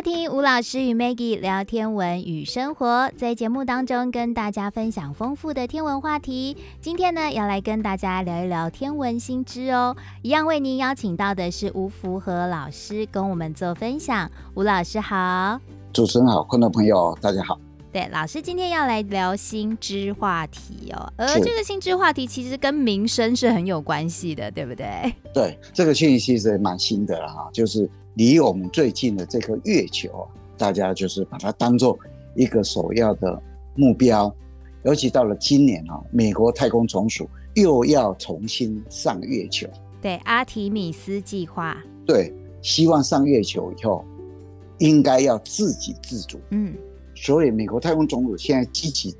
收听吴老师与 Maggie 聊天文与生活，在节目当中跟大家分享丰富的天文话题。今天呢，要来跟大家聊一聊天文新知哦。一样为您邀请到的是吴福和老师，跟我们做分享。吴老师好，主持人好，观众朋友大家好。对，老师今天要来聊新知话题哦。而这个新知话题其实跟民生是很有关系的，对不对？对，这个讯息是蛮新的了哈，就是。离我们最近的这颗月球啊，大家就是把它当做一个首要的目标。尤其到了今年啊，美国太空总署又要重新上月球。对，阿提米斯计划。对，希望上月球以后，应该要自给自足。嗯，所以美国太空总署现在积极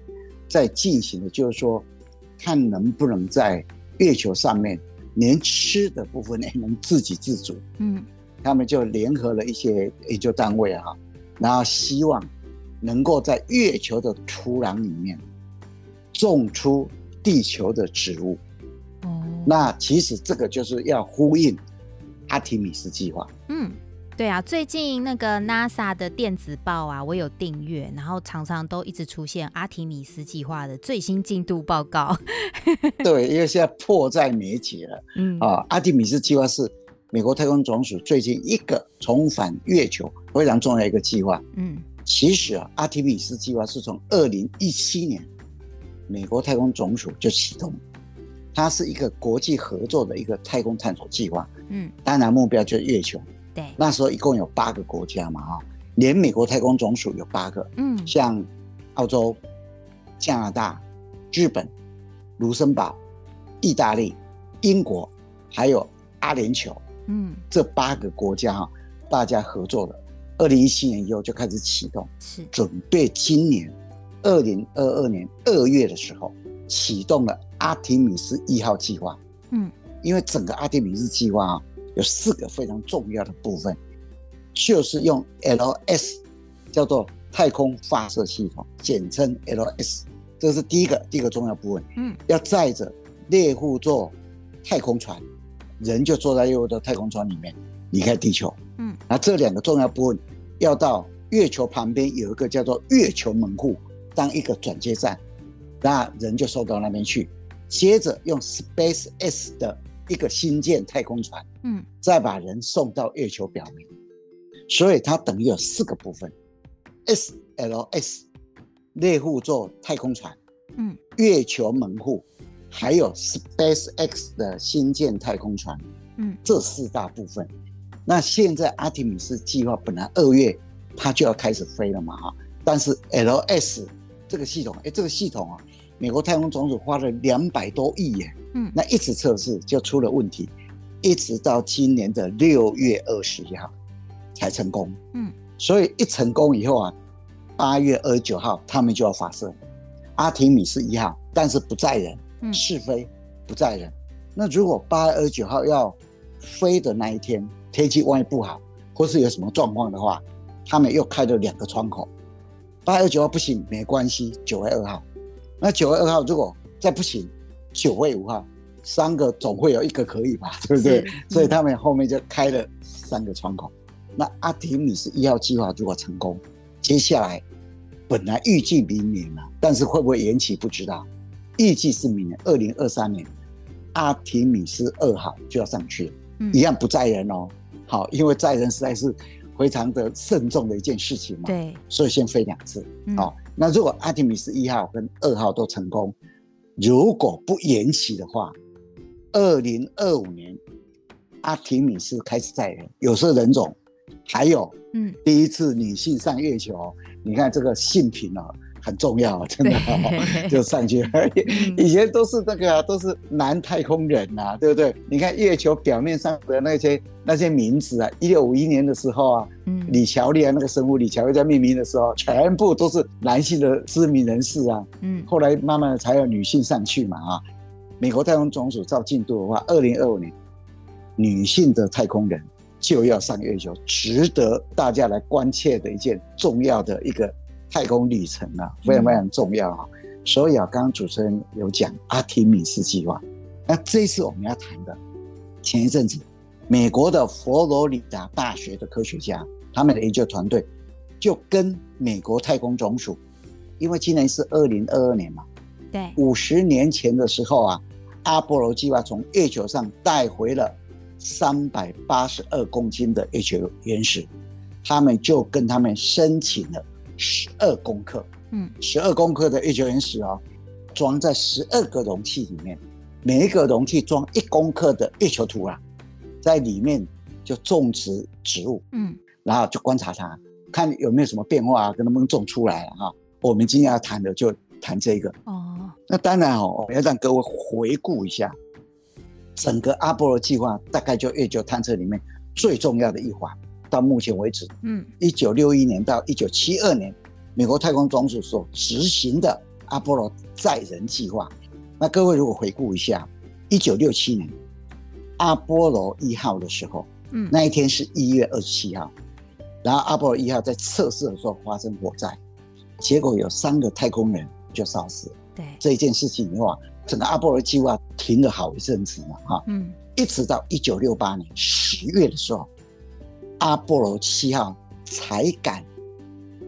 在进行的，就是说，看能不能在月球上面，连吃的部分也能自给自足。嗯。他们就联合了一些研究单位哈，然后希望能够在月球的土壤里面种出地球的植物。哦，那其实这个就是要呼应阿提米斯计划。嗯，对啊，最近那个 NASA 的电子报啊，我有订阅，然后常常都一直出现阿提米斯计划的最新进度报告。对，因为现在迫在眉睫了。嗯啊，阿提米斯计划是。美国太空总署最近一个重返月球非常重要一个计划。嗯，其实啊，阿提米斯计划是从二零一七年美国太空总署就启动，它是一个国际合作的一个太空探索计划。嗯，当然目标就是月球。对，那时候一共有八个国家嘛，哈，连美国太空总署有八个。嗯，像澳洲、加拿大、日本、卢森堡、意大利、英国，还有阿联酋。嗯，这八个国家哈，大家合作的，二零一七年以后就开始启动，是准备今年二零二二年二月的时候启动了阿提米斯一号计划。嗯，因为整个阿提米斯计划啊，有四个非常重要的部分，就是用 LS 叫做太空发射系统，简称 LS，这是第一个第一个重要部分。嗯，要载着猎户座太空船。人就坐在右的太空船里面离开地球，嗯，那这两个重要部分要到月球旁边有一个叫做月球门户当一个转接站，那人就送到那边去，接着用 SpaceX 的一个新建太空船，嗯，再把人送到月球表面，所以它等于有四个部分。：SLS 猎户座太空船，嗯，月球门户。还有 SpaceX 的新建太空船，嗯，这四大部分。那现在阿提米斯计划本来二月它就要开始飞了嘛，哈，但是 LS 这个系统，哎，这个系统啊，美国太空总署花了两百多亿耶，嗯，那一直测试就出了问题，一直到今年的六月二十一号才成功，嗯，所以一成功以后啊，八月二十九号他们就要发射。阿提米斯一号，但是不载人。试飞不在人，那如果八月二十九号要飞的那一天，天气万一不好，或是有什么状况的话，他们又开了两个窗口。八月二十九号不行，没关系，九月二号。那九月二号如果再不行，九月五号，三个总会有一个可以吧？对不对？所以他们后面就开了三个窗口。那阿提米斯一号计划如果成功，接下来本来预计明年嘛，但是会不会延期不知道。预计是明年二零二三年，阿提米斯二号就要上去了，嗯、一样不载人哦。好，因为载人实在是非常的慎重的一件事情嘛。对，所以先飞两次。好、嗯，那如果阿提米斯一号跟二号都成功，如果不延期的话，二零二五年阿提米斯开始载人，有色人种，还有嗯，第一次女性上月球，嗯、你看这个性平啊。很重要，真的、哦，就上去。以前都是那个、啊，都是男太空人呐、啊，对不对？你看月球表面上的那些那些名字啊，一六五一年的时候啊，嗯，李乔利啊，那个生物李乔利在命名的时候，全部都是男性的知名人士啊，嗯，后来慢慢的才有女性上去嘛，啊，美国太空总署照进度的话，二零二五年女性的太空人就要上月球，值得大家来关切的一件重要的一个。太空旅程啊，非常非常重要啊！嗯、所以啊，刚刚主持人有讲阿提米斯计划，那这一次我们要谈的，前一阵子美国的佛罗里达大学的科学家他们的研究团队就跟美国太空总署，因为今年是二零二二年嘛，对，五十年前的时候啊，阿波罗计划从月球上带回了三百八十二公斤的月球原石，他们就跟他们申请了十二公克，嗯，十二公克的月球岩石啊，装在十二个容器里面，每一个容器装一公克的月球土壤，在里面就种植植物，嗯。然后就观察它，看有没有什么变化，跟能不能种出来哈。我们今天要谈的就谈这个哦。那当然哦，我要让各位回顾一下整个阿波罗计划，大概就月球探测里面最重要的一环。到目前为止，嗯，一九六一年到一九七二年，美国太空总署所执行的阿波罗载人计划。那各位如果回顾一下，一九六七年阿波罗一号的时候，嗯，那一天是一月二十七号。然后阿波罗一号在测试的时候发生火灾，结果有三个太空人就烧死了。对这一件事情以后啊，整个阿波罗计划停了好一阵子嘛，哈，嗯，一直到一九六八年十月的时候，阿波罗七号才敢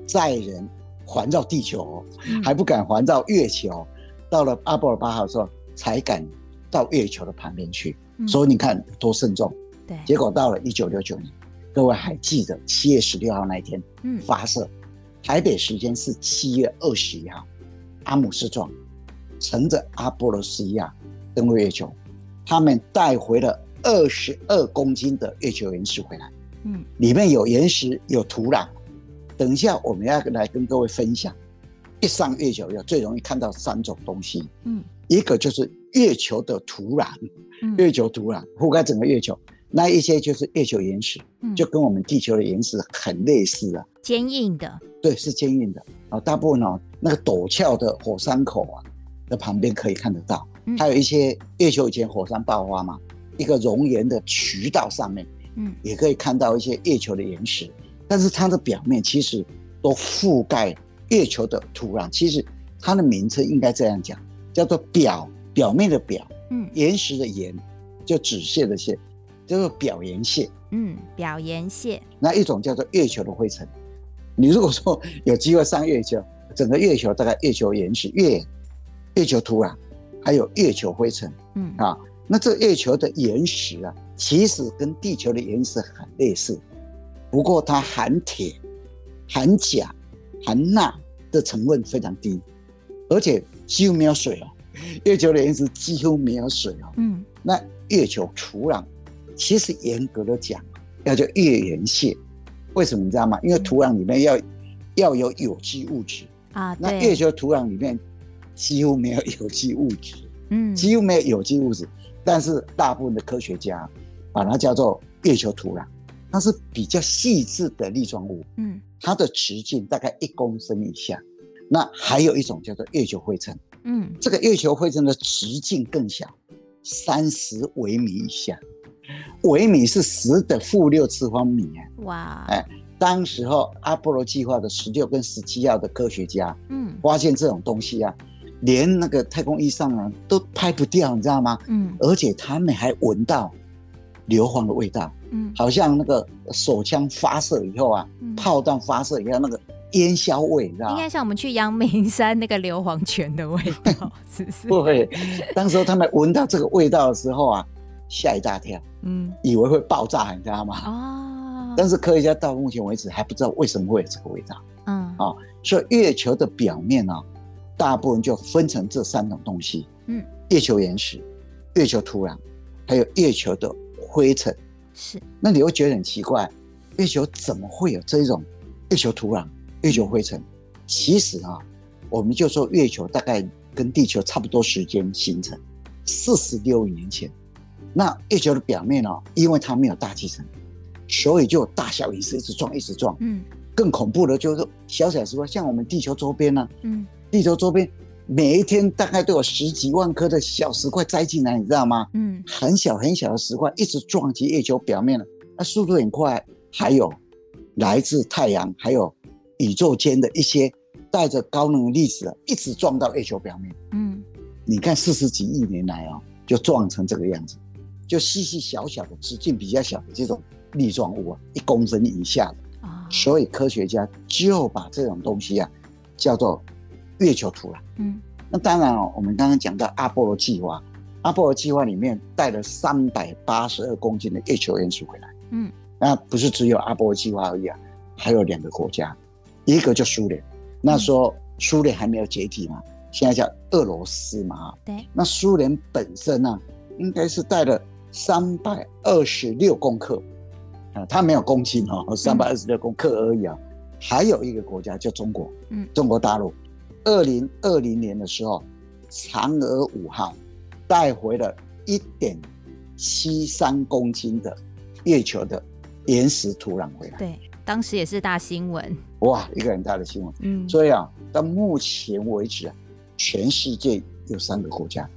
载人环绕地球，嗯、还不敢环绕月球。到了阿波罗八号的时候，才敢到月球的旁边去。嗯、所以你看多慎重。对，结果到了一九六九年。各位还记得七月十六号那一天，嗯，发射，台北时间是七月二十一号，阿姆斯壮乘着阿波罗十一号登陆月球，他们带回了二十二公斤的月球原石回来，嗯，里面有岩石有土壤，等一下我们要来跟各位分享，一上月球要最容易看到三种东西，嗯，一个就是月球的土壤，月球土壤覆盖整个月球。那一些就是月球岩石，就跟我们地球的岩石很类似啊，坚硬的，对，是坚硬的。啊。大部分呢，那个陡峭的火山口啊的旁边可以看得到，还有一些月球以前火山爆发嘛，一个熔岩的渠道上面，嗯，也可以看到一些月球的岩石，但是它的表面其实都覆盖月球的土壤。其实它的名称应该这样讲，叫做表，表面的表，嗯，岩石的岩，就纸屑的屑。叫做表岩屑，嗯，表岩屑。那一种叫做月球的灰尘。你如果说有机会上月球，整个月球大概月球岩石、月月球土壤，还有月球灰尘，嗯啊，那这月球的岩石啊，其实跟地球的岩石很类似，不过它含铁、含钾、含钠的成分非常低，而且几乎没有水哦。月球的岩石几乎没有水哦，嗯，那月球土壤。其实严格的讲，要叫月岩屑，为什么你知道吗？因为土壤里面要要有有机物质啊。那月球土壤里面几乎没有有机物质，嗯，几乎没有有机物质。但是大部分的科学家把它叫做月球土壤，它是比较细致的粒状物，嗯，它的直径大概一公升以下。那还有一种叫做月球灰尘，嗯，这个月球灰尘的直径更小，三十微米以下。微米是十的负六次方米啊！哇，哎，当时候阿波罗计划的十六跟十七号的科学家，嗯，发现这种东西啊，连那个太空衣上啊都拍不掉，你知道吗？嗯，而且他们还闻到硫磺的味道，嗯，好像那个手枪发射以后啊，嗯、炮弹发射以后那个烟硝味，你知道吗？应该像我们去阳明山那个硫磺泉的味道，是不是？不会，当时他们闻到这个味道的时候啊。吓一大跳，嗯，以为会爆炸，你知道吗？哦，但是科学家到目前为止还不知道为什么会有这个味道，嗯，啊、哦，所以月球的表面呢、哦，大部分就分成这三种东西，嗯，月球岩石、月球土壤，还有月球的灰尘。是，那你会觉得很奇怪，月球怎么会有这种月球土壤、月球灰尘？其实啊，我们就说月球大概跟地球差不多时间形成，四十六亿年前。那月球的表面哦，因为它没有大气层，所以就有大小陨石一直撞，一直撞。嗯，更恐怖的就是小小石块，像我们地球周边呢，嗯，地球周边每一天大概都有十几万颗的小石块栽进来，你知道吗？嗯，很小很小的石块一直撞击月球表面了，那速度很快。还有来自太阳，还有宇宙间的一些带着高能粒子，一直撞到月球表面。嗯，你看四十几亿年来哦，就撞成这个样子。就细细小小的直径比较小的这种粒状物啊，一公分以下的，所以科学家就把这种东西啊叫做月球土壤。嗯，那当然哦，我们刚刚讲到阿波罗计划，阿波罗计划里面带了三百八十二公斤的月球元素回来。嗯，那不是只有阿波罗计划而已啊，还有两个国家，一个就苏联，那时候苏联还没有解体嘛，现在叫俄罗斯嘛。对，那苏联本身呢、啊，应该是带了三百二十六公克。啊，它没有公斤哦，三百二十六公克而已啊。嗯、还有一个国家叫中国，嗯，中国大陆，二零二零年的时候，嫦娥五号带回了一点七三公斤的月球的岩石土壤回来。对，当时也是大新闻。哇，一个很大的新闻。嗯，所以啊，到目前为止啊，全世界有三个国家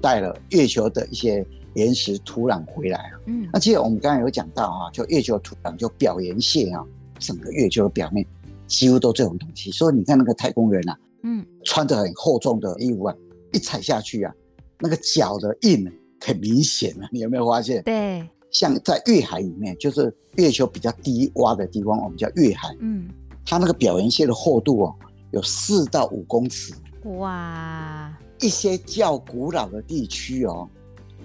带了月球的一些。岩石土壤回来啊，嗯，那其实我们刚才有讲到啊，就月球土壤就表岩屑啊，整个月球的表面几乎都这种东西，所以你看那个太空人啊，嗯，穿着很厚重的衣服啊，一踩下去啊，那个脚的印很明显啊，你有没有发现？对，像在月海里面，就是月球比较低洼的地方，我们叫月海，嗯，它那个表岩屑的厚度哦，有四到五公尺，哇，一些较古老的地区哦。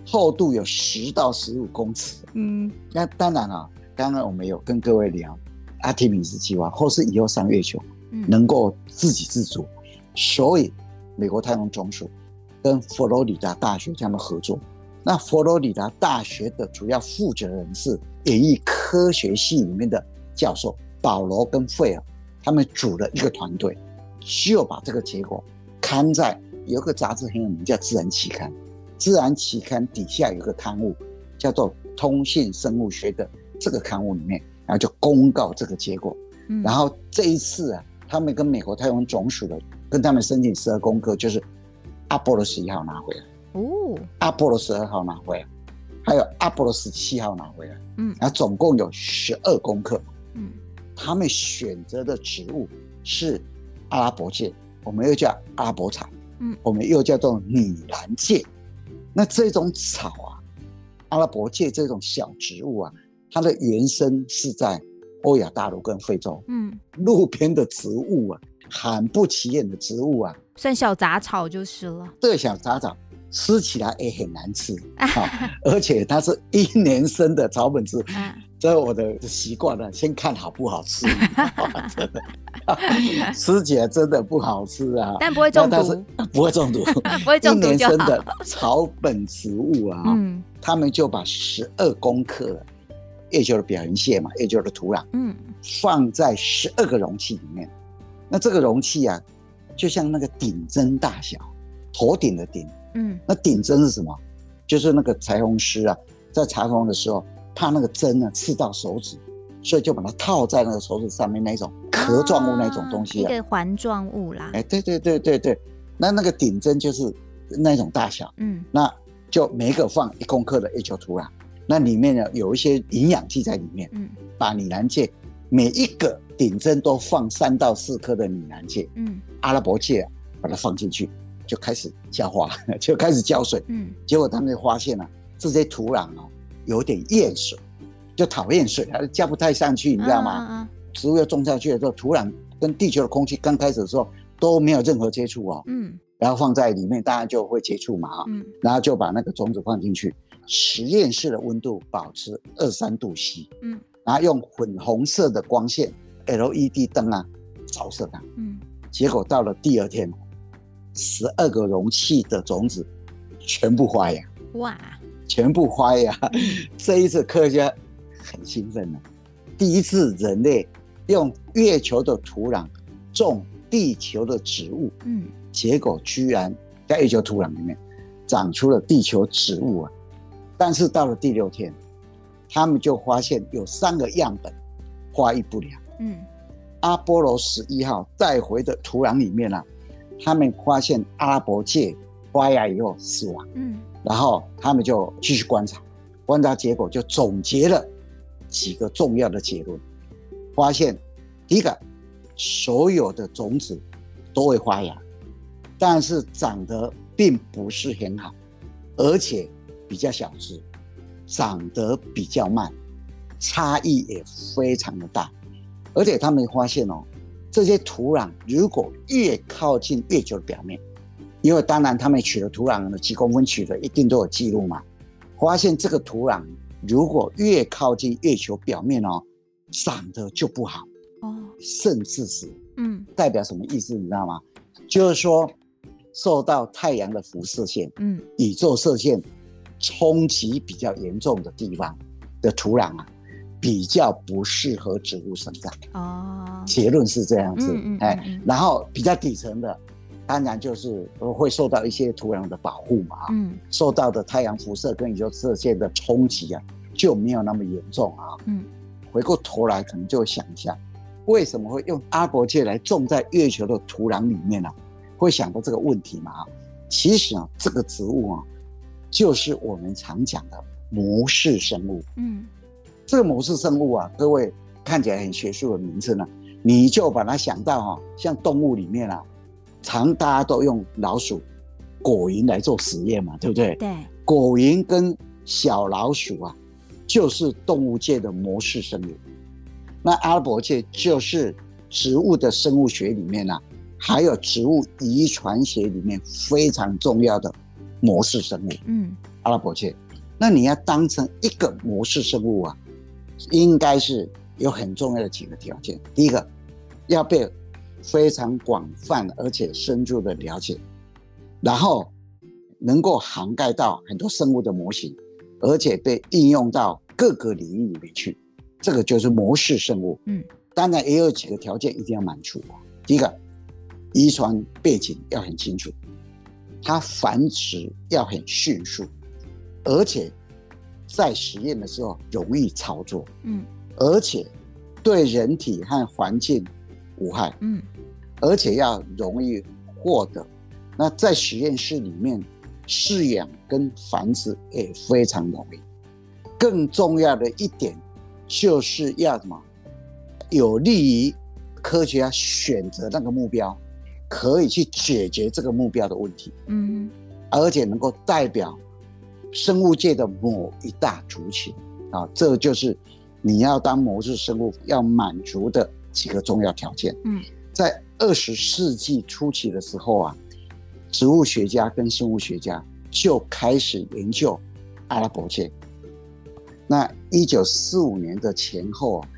厚度有十到十五公尺，嗯，那当然啊。刚刚我们有跟各位聊阿提米斯计划，或是以后上月球，嗯，能够自给自足，所以美国太空总署跟佛罗里达大学他们合作。那佛罗里达大学的主要负责人是演艺科学系里面的教授保罗跟费尔，他们组了一个团队，就把这个结果刊在有个杂志很有名叫《自然》期刊。自然期刊底下有个刊物，叫做《通信生物学》的这个刊物里面，然后就公告这个结果。嗯、然后这一次啊，他们跟美国太空总署的跟他们申请十二公克，就是阿波罗十一号拿回来，哦，阿波罗十二号拿回来，还有阿波罗十七号拿回来，嗯，然后总共有十二公克。嗯，他们选择的植物是阿拉伯芥，我们又叫阿拉伯草，嗯，我们又叫做米兰芥。那这种草啊，阿拉伯芥这种小植物啊，它的原生是在欧亚大陆跟非洲。嗯，路边的植物啊，很不起眼的植物啊，算小杂草就是了。对，小杂草吃起来也很难吃 啊，而且它是一年生的草本植物。这我的习惯了，先看好不好吃，真的，吃起来真的不好吃啊，但不会中毒，不会中毒，不会中毒。一年生的草本植物啊，嗯，他们就把十二公克月球的表岩屑嘛，月球的土壤，嗯，放在十二个容器里面。那这个容器啊，就像那个顶针大小，头顶的顶，嗯，那顶针是什么？就是那个裁缝师啊，在裁缝的时候。怕那个针呢刺到手指，所以就把它套在那个手指上面那种壳状物那种东西，啊，一个环状物啦。哎，对对对对对，那那个顶针就是那种大小，嗯，那就每个放一公克的月球土壤，那里面呢有一些营养剂在里面，嗯，把米兰芥每一个顶针都放三到四颗的米兰芥，嗯，阿拉伯芥把它放进去，就开始浇花，就开始浇水，嗯，结果他们就发现了，啊，这些土壤哦。有点厌水，就讨厌水，它浇不太上去，你知道吗？啊啊啊植物要种下去的时候，土壤跟地球的空气刚开始的时候都没有任何接触哦。嗯，然后放在里面，当然就会接触嘛。嗯，然后就把那个种子放进去，实验室的温度保持二三度 C。嗯，然后用粉红色的光线 LED 灯啊照射它。嗯，结果到了第二天，十二个容器的种子全部发芽。哇！全部发芽，这一次科学家很兴奋了。第一次人类用月球的土壤种地球的植物，嗯，结果居然在月球土壤里面长出了地球植物啊！但是到了第六天，他们就发现有三个样本发育不良。嗯，阿波罗十一号带回的土壤里面啊，他们发现阿拉伯芥发芽以后死亡。嗯。然后他们就继续观察，观察结果就总结了几个重要的结论，发现第一个，所有的种子都会发芽，但是长得并不是很好，而且比较小只，长得比较慢，差异也非常的大，而且他们发现哦，这些土壤如果越靠近月球的表面，因为当然他们取的土壤的几公分取的一定都有记录嘛，发现这个土壤如果越靠近月球表面哦，长得就不好哦，甚至是嗯，代表什么意思你知道吗？就是说受到太阳的辐射线、嗯，宇宙射线冲击比较严重的地方的土壤啊。比较不适合植物生长哦，结论是这样子，哎，然后比较底层的，当然就是会受到一些土壤的保护嘛，嗯，受到的太阳辐射跟宇宙射线的冲击啊，就没有那么严重啊，嗯，回过头来可能就想一下，为什么会用阿伯芥来种在月球的土壤里面呢？会想到这个问题嘛？其实啊，这个植物啊，就是我们常讲的模式生物，嗯。这个模式生物啊，各位看起来很学术的名称呢、啊，你就把它想到哈、啊，像动物里面啊，常大家都用老鼠、果蝇来做实验嘛，对不对？对。果蝇跟小老鼠啊，就是动物界的模式生物。那阿拉伯界就是植物的生物学里面啊，还有植物遗传学里面非常重要的模式生物。嗯。阿拉伯切，那你要当成一个模式生物啊。应该是有很重要的几个条件。第一个，要被非常广泛而且深入的了解，然后能够涵盖到很多生物的模型，而且被应用到各个领域里面去，这个就是模式生物。嗯，当然也有几个条件一定要满足。第一个，遗传背景要很清楚，它繁殖要很迅速，而且。在实验的时候容易操作，嗯，而且对人体和环境无害，嗯，而且要容易获得。那在实验室里面饲养跟繁殖也非常容易。更重要的一点就是要什么？有利于科学家选择那个目标，可以去解决这个目标的问题，嗯，而且能够代表。生物界的某一大族群啊，这就是你要当模式生物要满足的几个重要条件。嗯，在二十世纪初期的时候啊，植物学家跟生物学家就开始研究阿拉伯界。那一九四五年的前后啊，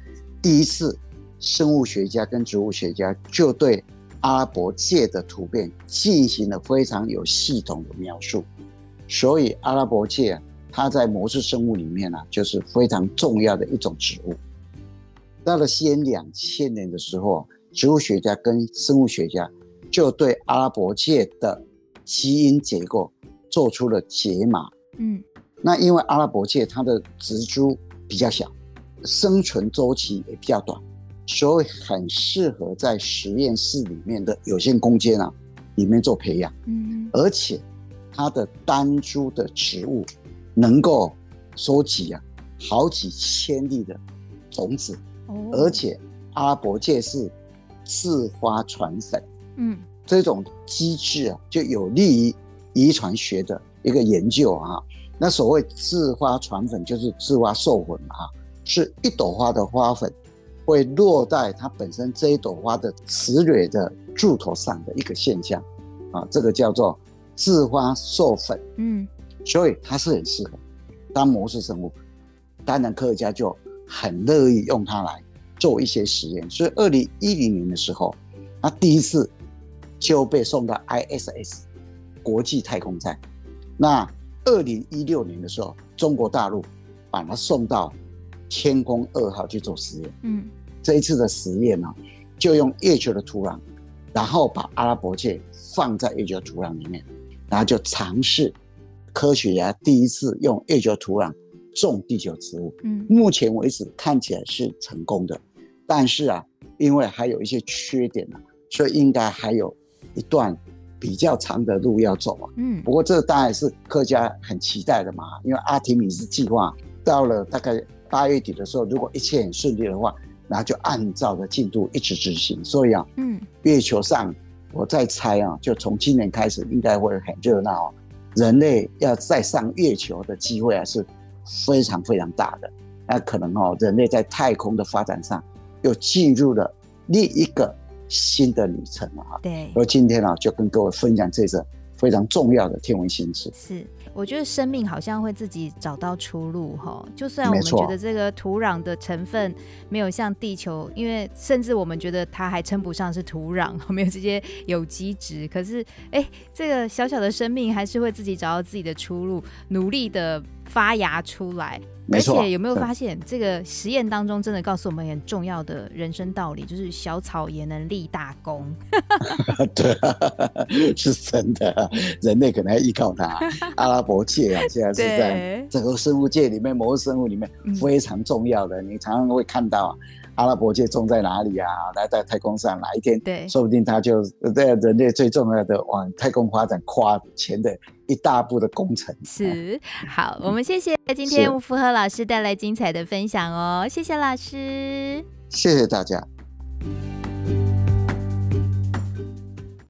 第一次生物学家跟植物学家就对阿拉伯界的突变进行了非常有系统的描述。所以阿拉伯界啊，它在模式生物里面呢、啊，就是非常重要的一种植物。到了西元两千年的时候，植物学家跟生物学家就对阿拉伯界的基因结构做出了解码。嗯，那因为阿拉伯界它的植株比较小，生存周期也比较短，所以很适合在实验室里面的有限空间啊里面做培养。嗯，而且。它的单株的植物能够收集啊好几千粒的种子，而且阿拉伯芥是自发传粉，嗯，这种机制啊就有利于遗传学的一个研究啊。那所谓自发传粉就是自发授粉啊，是一朵花的花粉会落在它本身这一朵花的雌蕊的柱头上的一个现象啊，这个叫做。自花授粉，嗯，所以它是很适合当模式生物。当然，科学家就很乐意用它来做一些实验。所以，二零一零年的时候，它第一次就被送到 ISS 国际太空站。那二零一六年的时候，中国大陆把它送到天宫二号去做实验。嗯，这一次的实验呢，就用月球的土壤，然后把阿拉伯芥放在月球土壤里面。然后就尝试，科学家第一次用月球土壤种地球植物，嗯，目前为止看起来是成功的，但是啊，因为还有一些缺点呢、啊，所以应该还有一段比较长的路要走啊，嗯，不过这当然是科学家很期待的嘛，因为阿提米斯计划到了大概八月底的时候，如果一切很顺利的话，然后就按照的进度一直执行，所以啊，嗯，月球上。我在猜啊，就从今年开始应该会很热闹，人类要再上月球的机会啊是非常非常大的。那可能哦，人类在太空的发展上又进入了另一个新的旅程了哈。对，而今天呢，就跟各位分享这个非常重要的天文新知。是。我觉得生命好像会自己找到出路哈，就算我们觉得这个土壤的成分没有像地球，因为甚至我们觉得它还称不上是土壤，没有这些有机质，可是哎，这个小小的生命还是会自己找到自己的出路，努力的发芽出来。而且有没有发现，这个实验当中真的告诉我们很重要的人生道理，就是小草也能立大功。对，是真的，人类可能要依靠它。阿拉伯界啊，现在是在整个生物界里面，某个生物里面非常重要的。你常常会看到阿拉伯界种在哪里啊？来在太空上，哪一天，对，说不定他就在人类最重要的往太空发展跨前的。一大步的工程是好，我们谢谢今天吴福和老师带来精彩的分享哦，谢谢老师，谢谢大家。